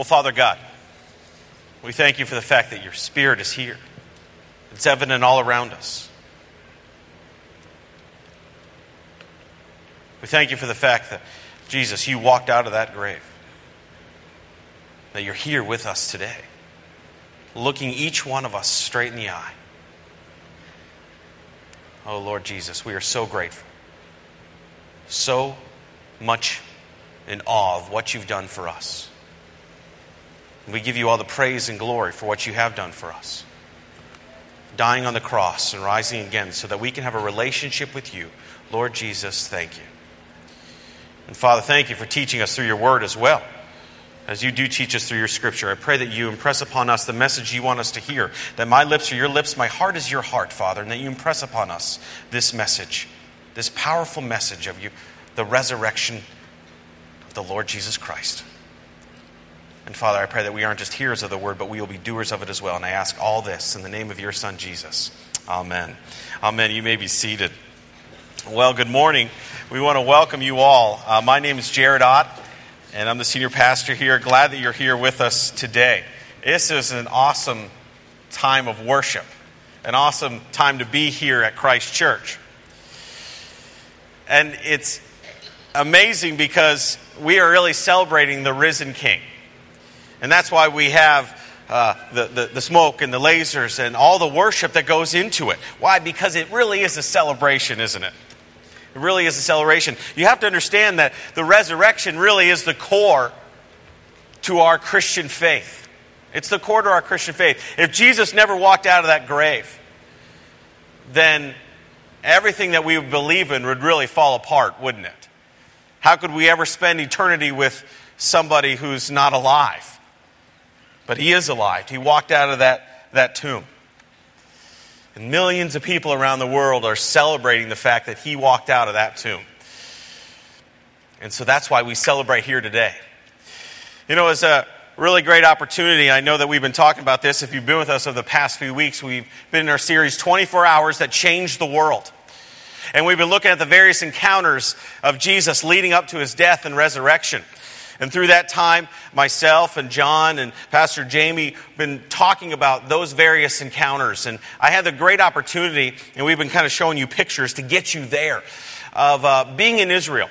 Well, Father God, we thank you for the fact that your Spirit is here. It's evident all around us. We thank you for the fact that, Jesus, you walked out of that grave, that you're here with us today, looking each one of us straight in the eye. Oh, Lord Jesus, we are so grateful. So much in awe of what you've done for us. We give you all the praise and glory for what you have done for us. Dying on the cross and rising again so that we can have a relationship with you. Lord Jesus, thank you. And Father, thank you for teaching us through your word as well. As you do teach us through your scripture, I pray that you impress upon us the message you want us to hear. That my lips are your lips, my heart is your heart, Father, and that you impress upon us this message, this powerful message of you, the resurrection of the Lord Jesus Christ. And Father, I pray that we aren't just hearers of the word, but we will be doers of it as well. And I ask all this in the name of your Son, Jesus. Amen. Amen. You may be seated. Well, good morning. We want to welcome you all. Uh, my name is Jared Ott, and I'm the senior pastor here. Glad that you're here with us today. This is an awesome time of worship, an awesome time to be here at Christ Church. And it's amazing because we are really celebrating the risen King. And that's why we have uh, the, the, the, smoke and the lasers and all the worship that goes into it. Why? Because it really is a celebration, isn't it? It really is a celebration. You have to understand that the resurrection really is the core to our Christian faith. It's the core to our Christian faith. If Jesus never walked out of that grave, then everything that we believe in would really fall apart, wouldn't it? How could we ever spend eternity with somebody who's not alive? But he is alive. He walked out of that, that tomb. And millions of people around the world are celebrating the fact that he walked out of that tomb. And so that's why we celebrate here today. You know, it's a really great opportunity. I know that we've been talking about this. If you've been with us over the past few weeks, we've been in our series 24 Hours That Changed the World. And we've been looking at the various encounters of Jesus leading up to his death and resurrection. And through that time, myself and John and Pastor Jamie been talking about those various encounters. And I had the great opportunity, and we've been kind of showing you pictures to get you there, of uh, being in Israel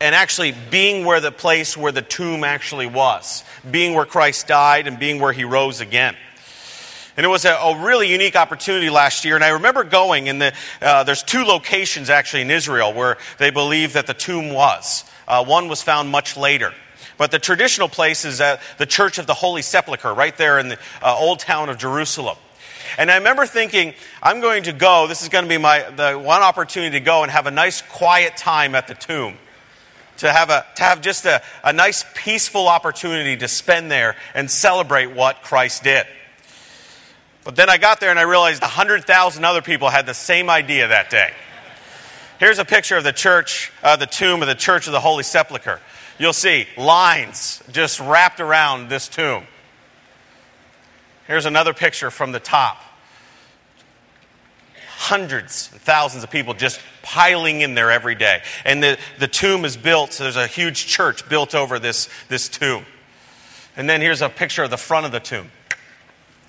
and actually being where the place where the tomb actually was, being where Christ died and being where he rose again. And it was a, a, really unique opportunity last year. And I remember going, and the, uh, there's two locations actually in Israel where they believe that the tomb was. Uh, one was found much later. But the traditional place is at the Church of the Holy Sepulchre, right there in the uh, old town of Jerusalem. And I remember thinking, I'm going to go, this is going to be my, the one opportunity to go and have a nice quiet time at the tomb. To have, a, to have just a, a nice peaceful opportunity to spend there and celebrate what Christ did. But then I got there and I realized 100,000 other people had the same idea that day. Here's a picture of the church, uh, the tomb of the Church of the Holy Sepulchre you'll see lines just wrapped around this tomb. Here's another picture from the top. Hundreds and thousands of people just piling in there every day. And the, the tomb is built, so there's a huge church built over this, this tomb. And then here's a picture of the front of the tomb.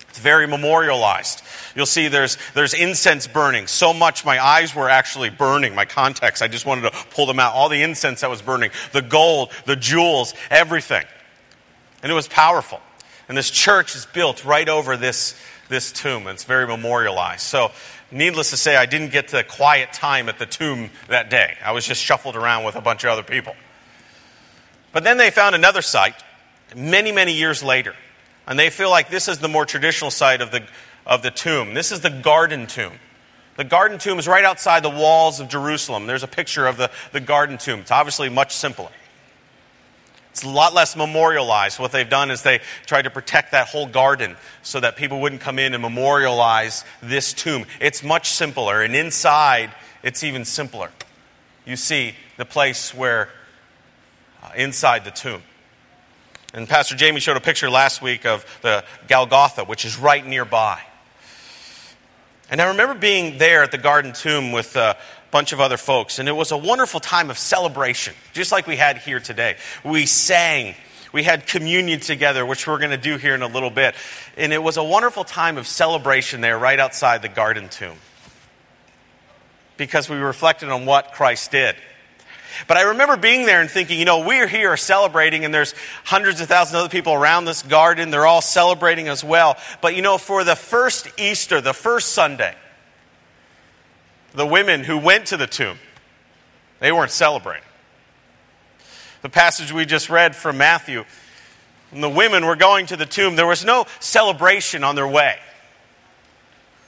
It's very memorialized. You'll see there's, there's incense burning. So much my eyes were actually burning, my contacts. I just wanted to pull them out. All the incense that was burning, the gold, the jewels, everything. And it was powerful. And this church is built right over this, this tomb. And it's very memorialized. So, needless to say, I didn't get to quiet time at the tomb that day. I was just shuffled around with a bunch of other people. But then they found another site many, many years later. And they feel like this is the more traditional site of the, of the tomb. This is the garden tomb. The garden tomb is right outside the walls of Jerusalem. There's a picture of the, the garden tomb. It's obviously much simpler. It's a lot less memorialized. What they've done is they tried to protect that whole garden so that people wouldn't come in and memorialize this tomb. It's much simpler, and inside, it's even simpler. You see the place where, uh, inside the tomb. And Pastor Jamie showed a picture last week of the Golgotha, which is right nearby. And I remember being there at the Garden Tomb with a bunch of other folks, and it was a wonderful time of celebration, just like we had here today. We sang, We had communion together, which we're going to do here in a little bit. And it was a wonderful time of celebration there right outside the garden tomb because we reflected on what Christ did. But I remember being there and thinking, you know, we're here celebrating, and there's hundreds of thousands of other people around this garden. They're all celebrating as well. But you know, for the first Easter, the first Sunday, the women who went to the tomb, they weren't celebrating. The passage we just read from Matthew, when the women were going to the tomb, there was no celebration on their way.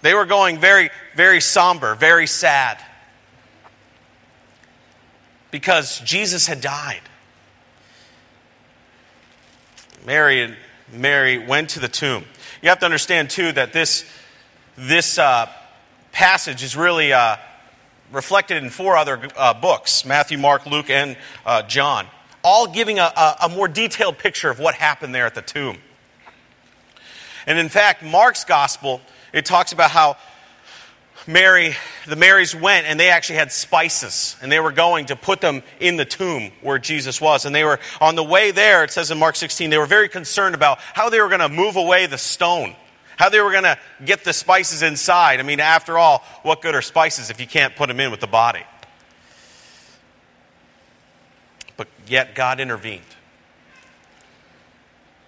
They were going very, very somber, very sad. Because Jesus had died. Mary and Mary went to the tomb. You have to understand, too, that this, this uh, passage is really uh, reflected in four other uh, books Matthew, Mark, Luke, and uh, John, all giving a, a, a more detailed picture of what happened there at the tomb. And in fact, Mark's gospel it talks about how Mary, the Marys went and they actually had spices and they were going to put them in the tomb where Jesus was. And they were on the way there, it says in Mark 16, they were very concerned about how they were going to move away the stone, how they were going to get the spices inside. I mean, after all, what good are spices if you can't put them in with the body? But yet God intervened.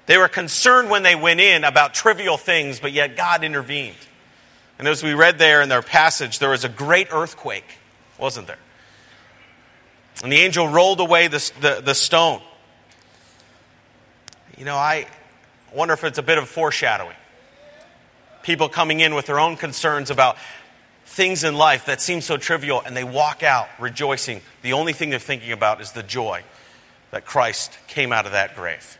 They were concerned when they went in about trivial things, but yet God intervened. And as we read there in their passage, there was a great earthquake, wasn't there? And the angel rolled away the, the, the stone. You know, I wonder if it's a bit of foreshadowing. People coming in with their own concerns about things in life that seem so trivial, and they walk out rejoicing. The only thing they're thinking about is the joy that Christ came out of that grave.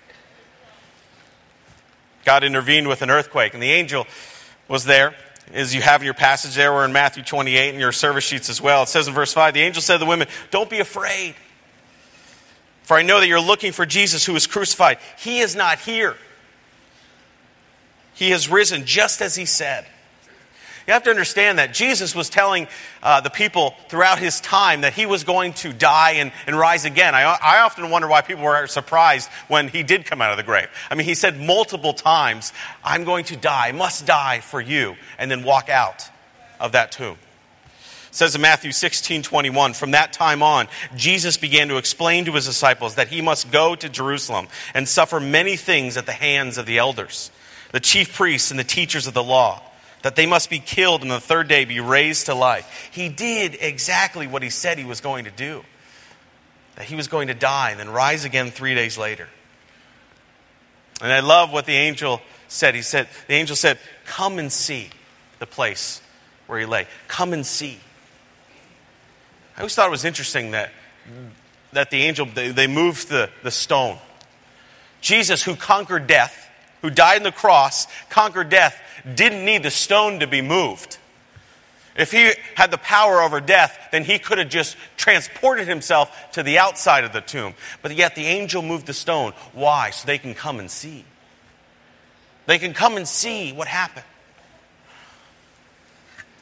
God intervened with an earthquake, and the angel was there. As you have in your passage there, we're in Matthew 28 in your service sheets as well. It says in verse 5 the angel said to the women, Don't be afraid, for I know that you're looking for Jesus who was crucified. He is not here, he has risen just as he said. You have to understand that Jesus was telling uh, the people throughout his time that he was going to die and, and rise again. I, I often wonder why people were surprised when he did come out of the grave. I mean, he said multiple times, I'm going to die, must die for you, and then walk out of that tomb. It says in Matthew 16 21, from that time on, Jesus began to explain to his disciples that he must go to Jerusalem and suffer many things at the hands of the elders, the chief priests, and the teachers of the law that they must be killed and the third day be raised to life. He did exactly what he said he was going to do that he was going to die and then rise again three days later. And I love what the angel said. He said, The angel said, Come and see the place where he lay. Come and see. I always thought it was interesting that, that the angel, they, they moved the, the stone. Jesus, who conquered death, who died on the cross, conquered death, didn't need the stone to be moved. If he had the power over death, then he could have just transported himself to the outside of the tomb. But yet the angel moved the stone. Why? So they can come and see. They can come and see what happened.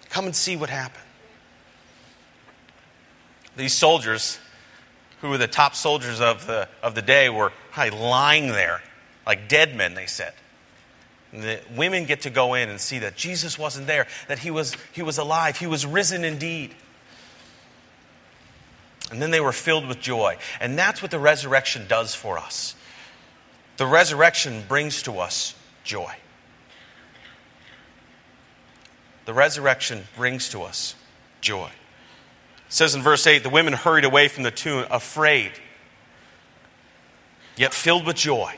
Come and see what happened. These soldiers, who were the top soldiers of the, of the day, were lying there like dead men, they said. The women get to go in and see that Jesus wasn't there, that he was, he was alive, he was risen indeed. And then they were filled with joy. And that's what the resurrection does for us. The resurrection brings to us joy. The resurrection brings to us joy. It says in verse 8 the women hurried away from the tomb, afraid, yet filled with joy.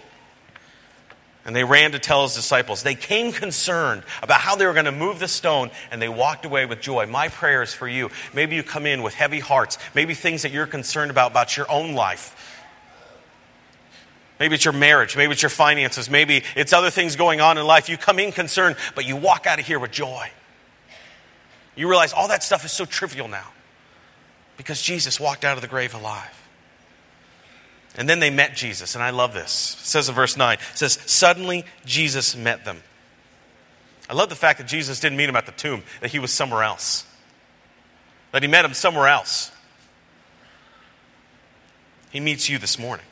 And they ran to tell his disciples. They came concerned about how they were going to move the stone, and they walked away with joy. My prayer is for you. Maybe you come in with heavy hearts, maybe things that you're concerned about, about your own life. Maybe it's your marriage, maybe it's your finances, maybe it's other things going on in life. You come in concerned, but you walk out of here with joy. You realize all that stuff is so trivial now because Jesus walked out of the grave alive. And then they met Jesus, and I love this. It says in verse 9, it says, Suddenly Jesus met them. I love the fact that Jesus didn't meet him at the tomb, that he was somewhere else. That he met him somewhere else. He meets you this morning.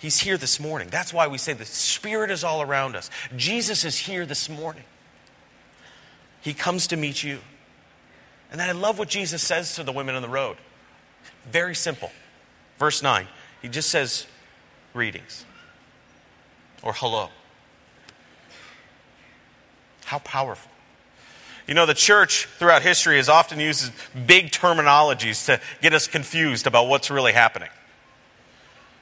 He's here this morning. That's why we say the Spirit is all around us. Jesus is here this morning. He comes to meet you. And then I love what Jesus says to the women on the road. Very simple. Verse 9, he just says, Greetings or hello. How powerful. You know, the church throughout history has often used big terminologies to get us confused about what's really happening.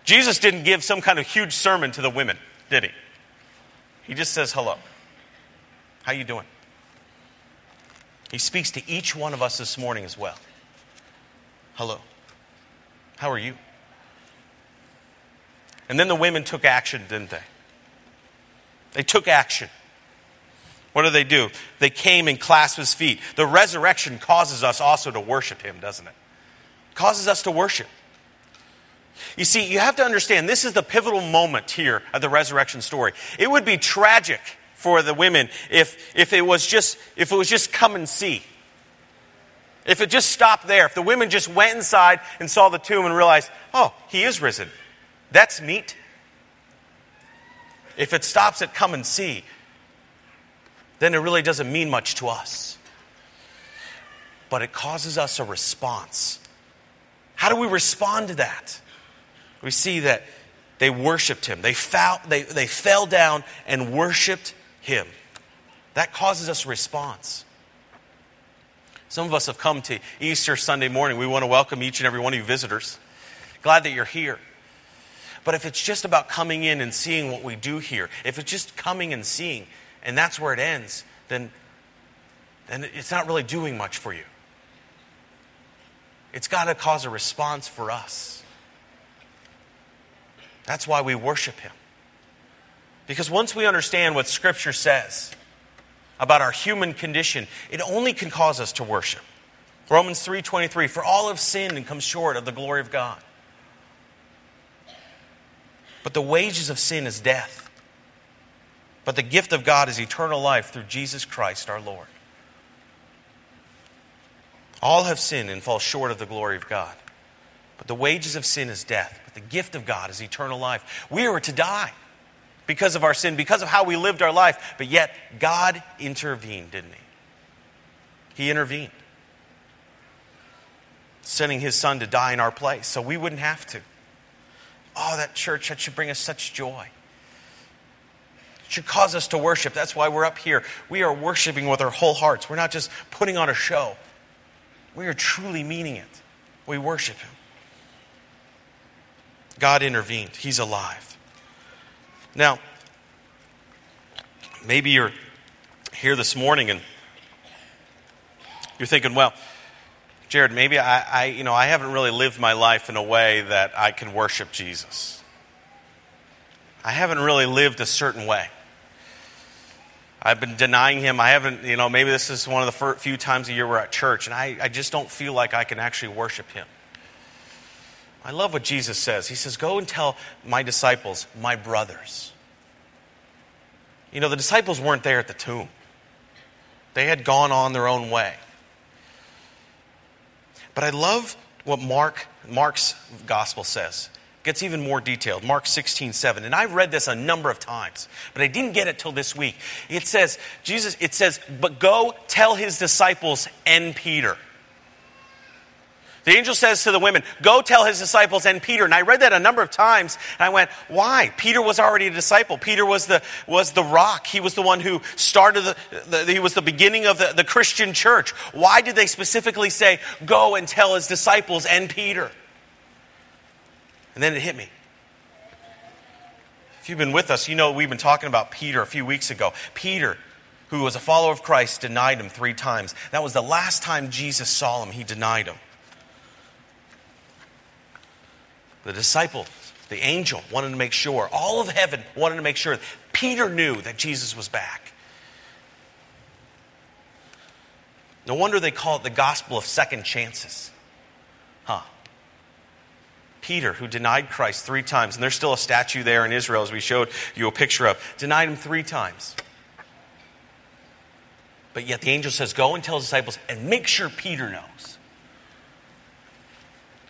Jesus didn't give some kind of huge sermon to the women, did he? He just says hello. How you doing? He speaks to each one of us this morning as well. Hello. How are you? And then the women took action, didn't they? They took action. What do they do? They came and clasped his feet. The resurrection causes us also to worship him, doesn't it? Causes us to worship. You see, you have to understand this is the pivotal moment here of the resurrection story. It would be tragic for the women if, if it was just if it was just come and see. If it just stopped there, if the women just went inside and saw the tomb and realized, oh, he is risen. That's neat. If it stops at come and see, then it really doesn't mean much to us. But it causes us a response. How do we respond to that? We see that they worshiped him. They fell, they, they fell down and worshiped him. That causes us a response. Some of us have come to Easter Sunday morning. We want to welcome each and every one of you visitors. Glad that you're here. But if it's just about coming in and seeing what we do here, if it's just coming and seeing, and that's where it ends, then, then it's not really doing much for you. It's got to cause a response for us. That's why we worship Him. Because once we understand what Scripture says about our human condition, it only can cause us to worship. Romans 3:23 For all have sinned and come short of the glory of God. But the wages of sin is death. But the gift of God is eternal life through Jesus Christ our Lord. All have sinned and fall short of the glory of God. But the wages of sin is death. But the gift of God is eternal life. We were to die because of our sin, because of how we lived our life. But yet, God intervened, didn't He? He intervened, sending His Son to die in our place so we wouldn't have to. Oh, that church, that should bring us such joy. It should cause us to worship. That's why we're up here. We are worshiping with our whole hearts. We're not just putting on a show, we are truly meaning it. We worship Him. God intervened, He's alive. Now, maybe you're here this morning and you're thinking, well, Jared, maybe I, I, you know, I haven't really lived my life in a way that I can worship Jesus. I haven't really lived a certain way. I've been denying him. I haven't, you know, maybe this is one of the few times a year we're at church, and I, I just don't feel like I can actually worship him. I love what Jesus says. He says, Go and tell my disciples, my brothers. You know, the disciples weren't there at the tomb, they had gone on their own way. But I love what Mark, Mark's gospel says. It gets even more detailed. Mark 16, 7. And I've read this a number of times, but I didn't get it till this week. It says, Jesus, it says, but go tell his disciples and Peter. The angel says to the women, Go tell his disciples and Peter. And I read that a number of times, and I went, Why? Peter was already a disciple. Peter was the, was the rock. He was the one who started the, the he was the beginning of the, the Christian church. Why did they specifically say, Go and tell his disciples and Peter? And then it hit me. If you've been with us, you know we've been talking about Peter a few weeks ago. Peter, who was a follower of Christ, denied him three times. That was the last time Jesus saw him, he denied him. The disciple, the angel, wanted to make sure, all of heaven wanted to make sure. Peter knew that Jesus was back. No wonder they call it the gospel of second chances. Huh. Peter, who denied Christ three times, and there's still a statue there in Israel, as we showed you a picture of, denied him three times. But yet the angel says, Go and tell his disciples and make sure Peter knows.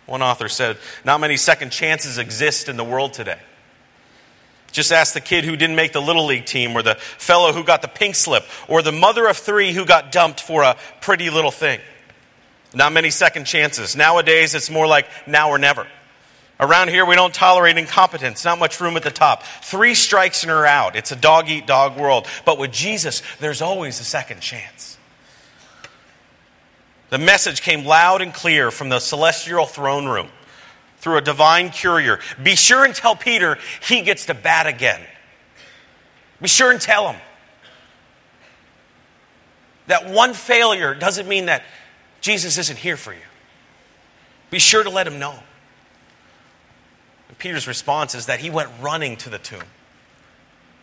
One author said, Not many second chances exist in the world today. Just ask the kid who didn't make the Little League team, or the fellow who got the pink slip, or the mother of three who got dumped for a pretty little thing. Not many second chances. Nowadays, it's more like now or never. Around here, we don't tolerate incompetence. Not much room at the top. Three strikes and you're out. It's a dog eat dog world. But with Jesus, there's always a second chance. The message came loud and clear from the celestial throne room through a divine courier. Be sure and tell Peter he gets to bat again. Be sure and tell him. That one failure doesn't mean that Jesus isn't here for you. Be sure to let him know. And Peter's response is that he went running to the tomb.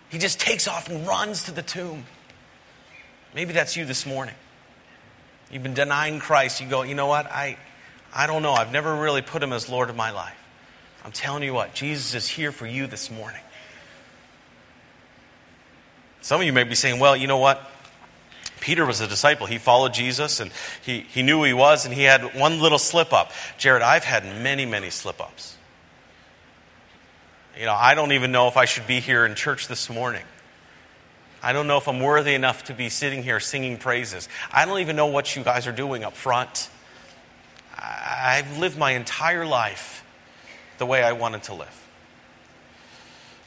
He just takes off and runs to the tomb. Maybe that's you this morning. You've been denying Christ. You go, you know what? I, I don't know. I've never really put him as Lord of my life. I'm telling you what, Jesus is here for you this morning. Some of you may be saying, well, you know what? Peter was a disciple. He followed Jesus and he, he knew who he was, and he had one little slip up. Jared, I've had many, many slip ups. You know, I don't even know if I should be here in church this morning. I don't know if I'm worthy enough to be sitting here singing praises. I don't even know what you guys are doing up front. I've lived my entire life the way I wanted to live.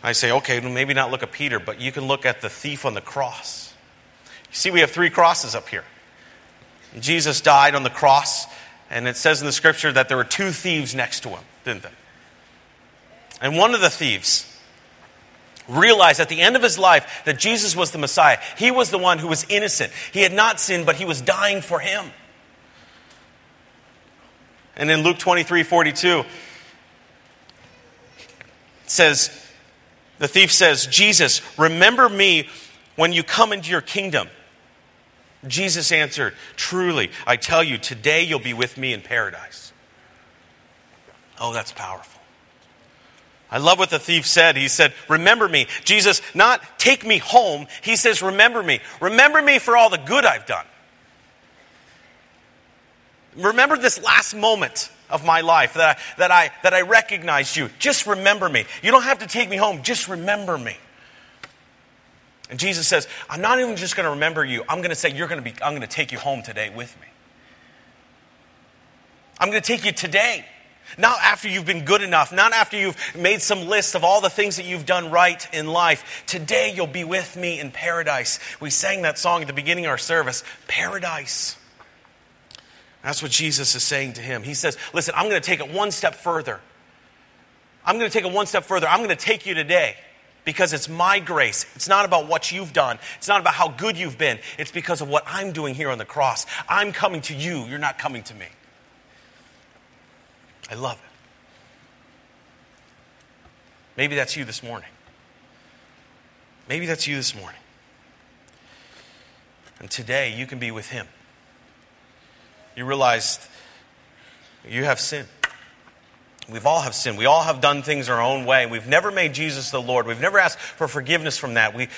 I say, okay, maybe not look at Peter, but you can look at the thief on the cross. You see, we have three crosses up here. Jesus died on the cross, and it says in the scripture that there were two thieves next to him, didn't they? And one of the thieves realized at the end of his life that Jesus was the Messiah. He was the one who was innocent. He had not sinned, but he was dying for him. And in Luke 23 42, it says, the thief says, Jesus, remember me when you come into your kingdom. Jesus answered, Truly, I tell you, today you'll be with me in paradise. Oh, that's powerful. I love what the thief said. He said, Remember me. Jesus, not take me home. He says, Remember me. Remember me for all the good I've done. Remember this last moment of my life that I, that I, that I recognized you. Just remember me. You don't have to take me home. Just remember me. And Jesus says, I'm not even just going to remember you. I'm going to say, you're going to be, I'm going to take you home today with me. I'm going to take you today. Not after you've been good enough, not after you've made some list of all the things that you've done right in life. Today you'll be with me in paradise. We sang that song at the beginning of our service Paradise. That's what Jesus is saying to him. He says, Listen, I'm going to take it one step further. I'm going to take it one step further. I'm going to take you today because it's my grace. It's not about what you've done, it's not about how good you've been. It's because of what I'm doing here on the cross. I'm coming to you, you're not coming to me. I love it. Maybe that's you this morning. Maybe that's you this morning. And today you can be with Him. You realize you have sin. We've all have sinned. We all have done things our own way. We've never made Jesus the Lord. We've never asked for forgiveness from that. We've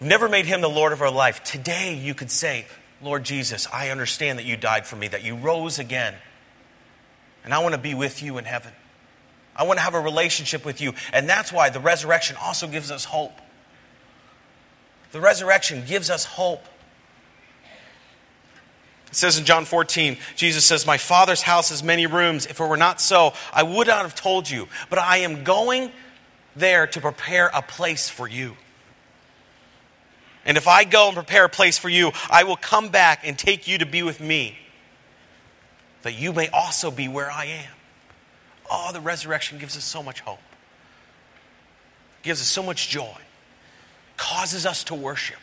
never made him the Lord of our life. Today, you could say, Lord Jesus, I understand that you died for me, that you rose again. And I want to be with you in heaven. I want to have a relationship with you. And that's why the resurrection also gives us hope. The resurrection gives us hope. It says in John 14, Jesus says, My Father's house has many rooms. If it were not so, I would not have told you. But I am going there to prepare a place for you. And if I go and prepare a place for you, I will come back and take you to be with me, that you may also be where I am. Oh, the resurrection gives us so much hope, gives us so much joy, causes us to worship.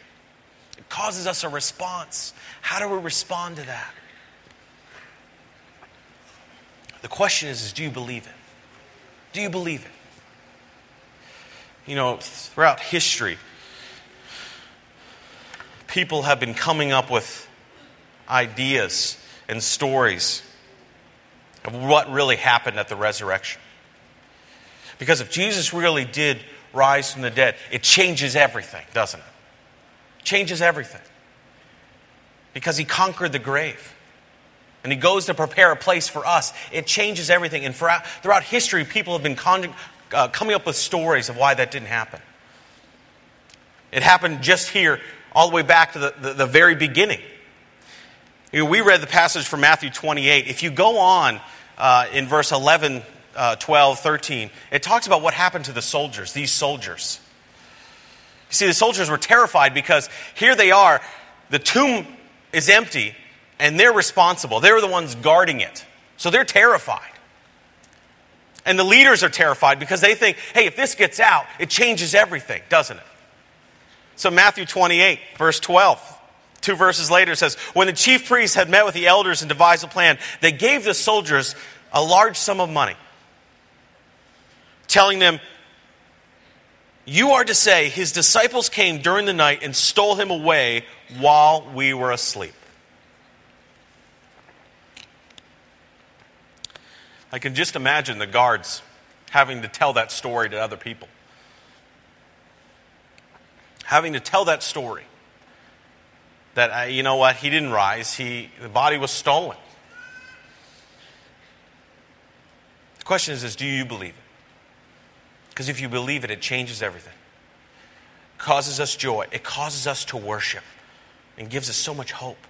It causes us a response. How do we respond to that? The question is, is do you believe it? Do you believe it? You know, throughout history, people have been coming up with ideas and stories of what really happened at the resurrection. Because if Jesus really did rise from the dead, it changes everything, doesn't it? changes everything because he conquered the grave. And he goes to prepare a place for us. It changes everything. And throughout, throughout history, people have been con- uh, coming up with stories of why that didn't happen. It happened just here, all the way back to the, the, the very beginning. You know, we read the passage from Matthew 28. If you go on uh, in verse 11, uh, 12, 13, it talks about what happened to the soldiers, these soldiers. You see, the soldiers were terrified because here they are, the tomb is empty, and they're responsible. They're the ones guarding it. So they're terrified. And the leaders are terrified because they think, hey, if this gets out, it changes everything, doesn't it? So, Matthew 28, verse 12, two verses later it says, When the chief priests had met with the elders and devised a plan, they gave the soldiers a large sum of money, telling them, You are to say, His disciples came during the night and stole him away while we were asleep. I can just imagine the guards having to tell that story to other people. Having to tell that story that, you know what, he didn't rise, he, the body was stolen. The question is, is do you believe it? Because if you believe it, it changes everything. It causes us joy, it causes us to worship, and gives us so much hope.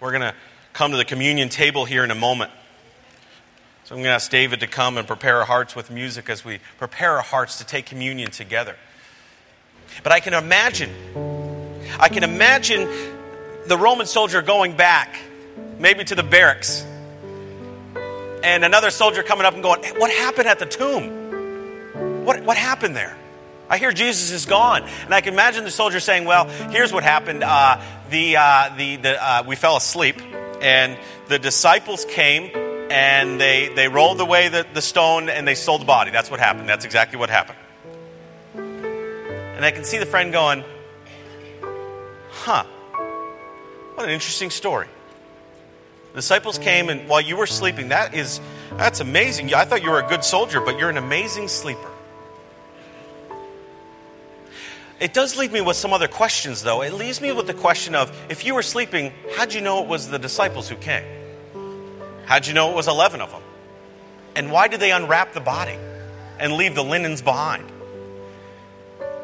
We're going to come to the communion table here in a moment. So I'm going to ask David to come and prepare our hearts with music as we prepare our hearts to take communion together. But I can imagine, I can imagine the Roman soldier going back, maybe to the barracks, and another soldier coming up and going, hey, What happened at the tomb? What, what happened there? I hear Jesus is gone. And I can imagine the soldier saying, Well, here's what happened. Uh, the, uh, the, the, uh, we fell asleep and the disciples came and they, they rolled away the, the stone and they stole the body. That's what happened. That's exactly what happened. And I can see the friend going, huh, what an interesting story. The disciples came and while you were sleeping, that is, that's amazing. I thought you were a good soldier, but you're an amazing sleeper. It does leave me with some other questions, though. It leaves me with the question of if you were sleeping, how'd you know it was the disciples who came? How'd you know it was 11 of them? And why did they unwrap the body and leave the linens behind?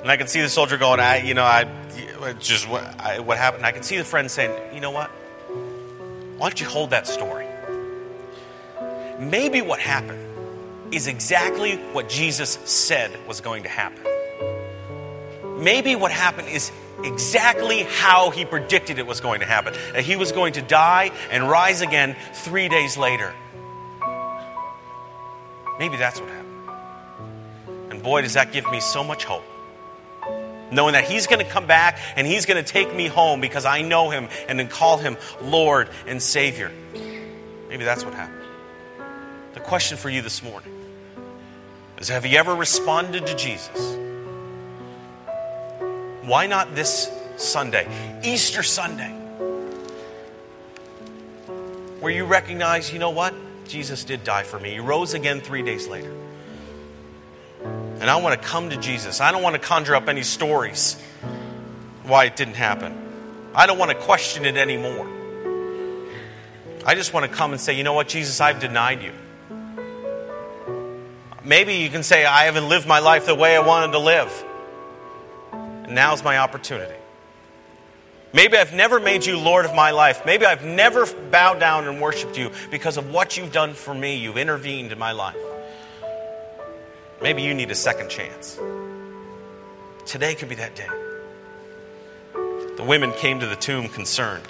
And I can see the soldier going, I, you know, I, just what, I, what happened. I can see the friend saying, you know what? Why don't you hold that story? Maybe what happened is exactly what Jesus said was going to happen maybe what happened is exactly how he predicted it was going to happen that he was going to die and rise again three days later. Maybe that's what happened. And boy, does that give me so much hope. Knowing that he's going to come back and he's going to take me home because I know him and then call him Lord and Savior. Maybe that's what happened. The question for you this morning is Have you ever responded to Jesus? Why not this Sunday, Easter Sunday, where you recognize, you know what? Jesus did die for me. He rose again three days later. And I want to come to Jesus. I don't want to conjure up any stories why it didn't happen. I don't want to question it anymore. I just want to come and say, you know what, Jesus, I've denied you. Maybe you can say, I haven't lived my life the way I wanted to live. And now's my opportunity. Maybe I've never made you Lord of my life. Maybe I've never bowed down and worshiped you because of what you've done for me. You've intervened in my life. Maybe you need a second chance. Today could be that day. The women came to the tomb concerned.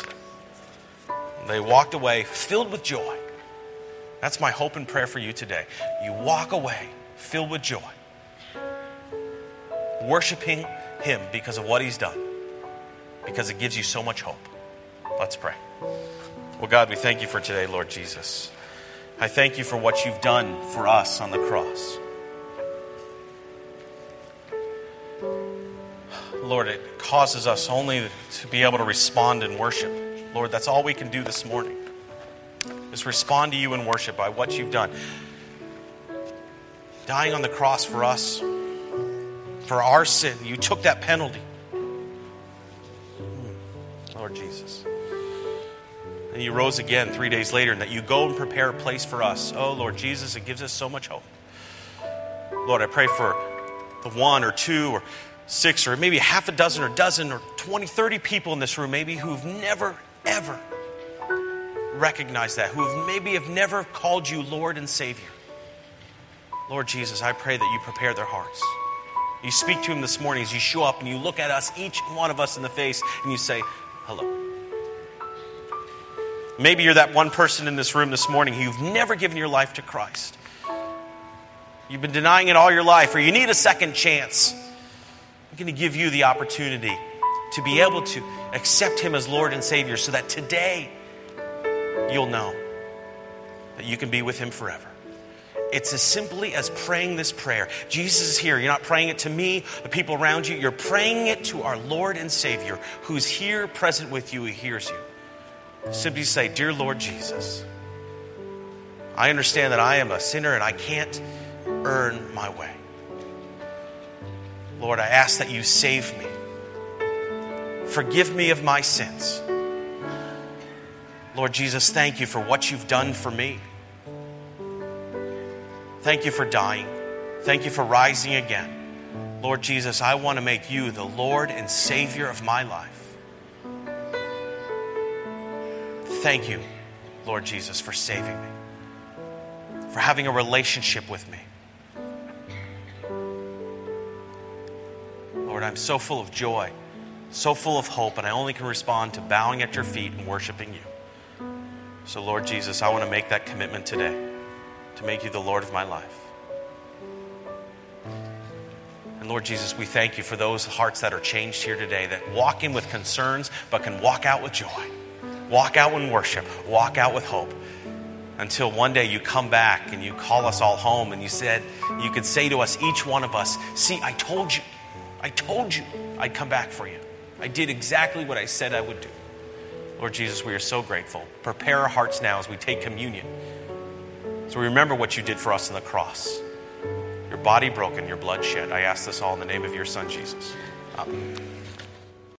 They walked away filled with joy. That's my hope and prayer for you today. You walk away filled with joy, worshiping him because of what He's done, because it gives you so much hope. Let's pray. Well, God, we thank you for today, Lord Jesus. I thank you for what you've done for us on the cross. Lord, it causes us only to be able to respond in worship. Lord, that's all we can do this morning. Is respond to you in worship by what you've done. Dying on the cross for us, for our sin. You took that penalty. Lord Jesus. And you rose again three days later, and that you go and prepare a place for us. Oh, Lord Jesus, it gives us so much hope. Lord, I pray for the one or two or six or maybe half a dozen or dozen or 20, 30 people in this room, maybe who've never, ever recognized that, who have maybe have never called you Lord and Savior. Lord Jesus, I pray that you prepare their hearts. You speak to them this morning as you show up and you look at us, each one of us in the face, and you say, Hello. Maybe you're that one person in this room this morning who you've never given your life to Christ. You've been denying it all your life, or you need a second chance. Going to give you the opportunity to be able to accept Him as Lord and Savior so that today you'll know that you can be with Him forever. It's as simply as praying this prayer. Jesus is here. You're not praying it to me, the people around you. You're praying it to our Lord and Savior who's here present with you, who hears you. Simply say, Dear Lord Jesus, I understand that I am a sinner and I can't earn my way. Lord, I ask that you save me. Forgive me of my sins. Lord Jesus, thank you for what you've done for me. Thank you for dying. Thank you for rising again. Lord Jesus, I want to make you the Lord and Savior of my life. Thank you, Lord Jesus, for saving me, for having a relationship with me. Lord, I'm so full of joy, so full of hope, and I only can respond to bowing at your feet and worshiping you. So, Lord Jesus, I want to make that commitment today to make you the Lord of my life. And Lord Jesus, we thank you for those hearts that are changed here today that walk in with concerns but can walk out with joy, walk out in worship, walk out with hope. Until one day you come back and you call us all home and you said, you could say to us, each one of us, See, I told you, I told you I'd come back for you. I did exactly what I said I would do. Lord Jesus, we are so grateful. Prepare our hearts now as we take communion. So we remember what you did for us on the cross. Your body broken, your blood shed. I ask this all in the name of your Son, Jesus. Amen.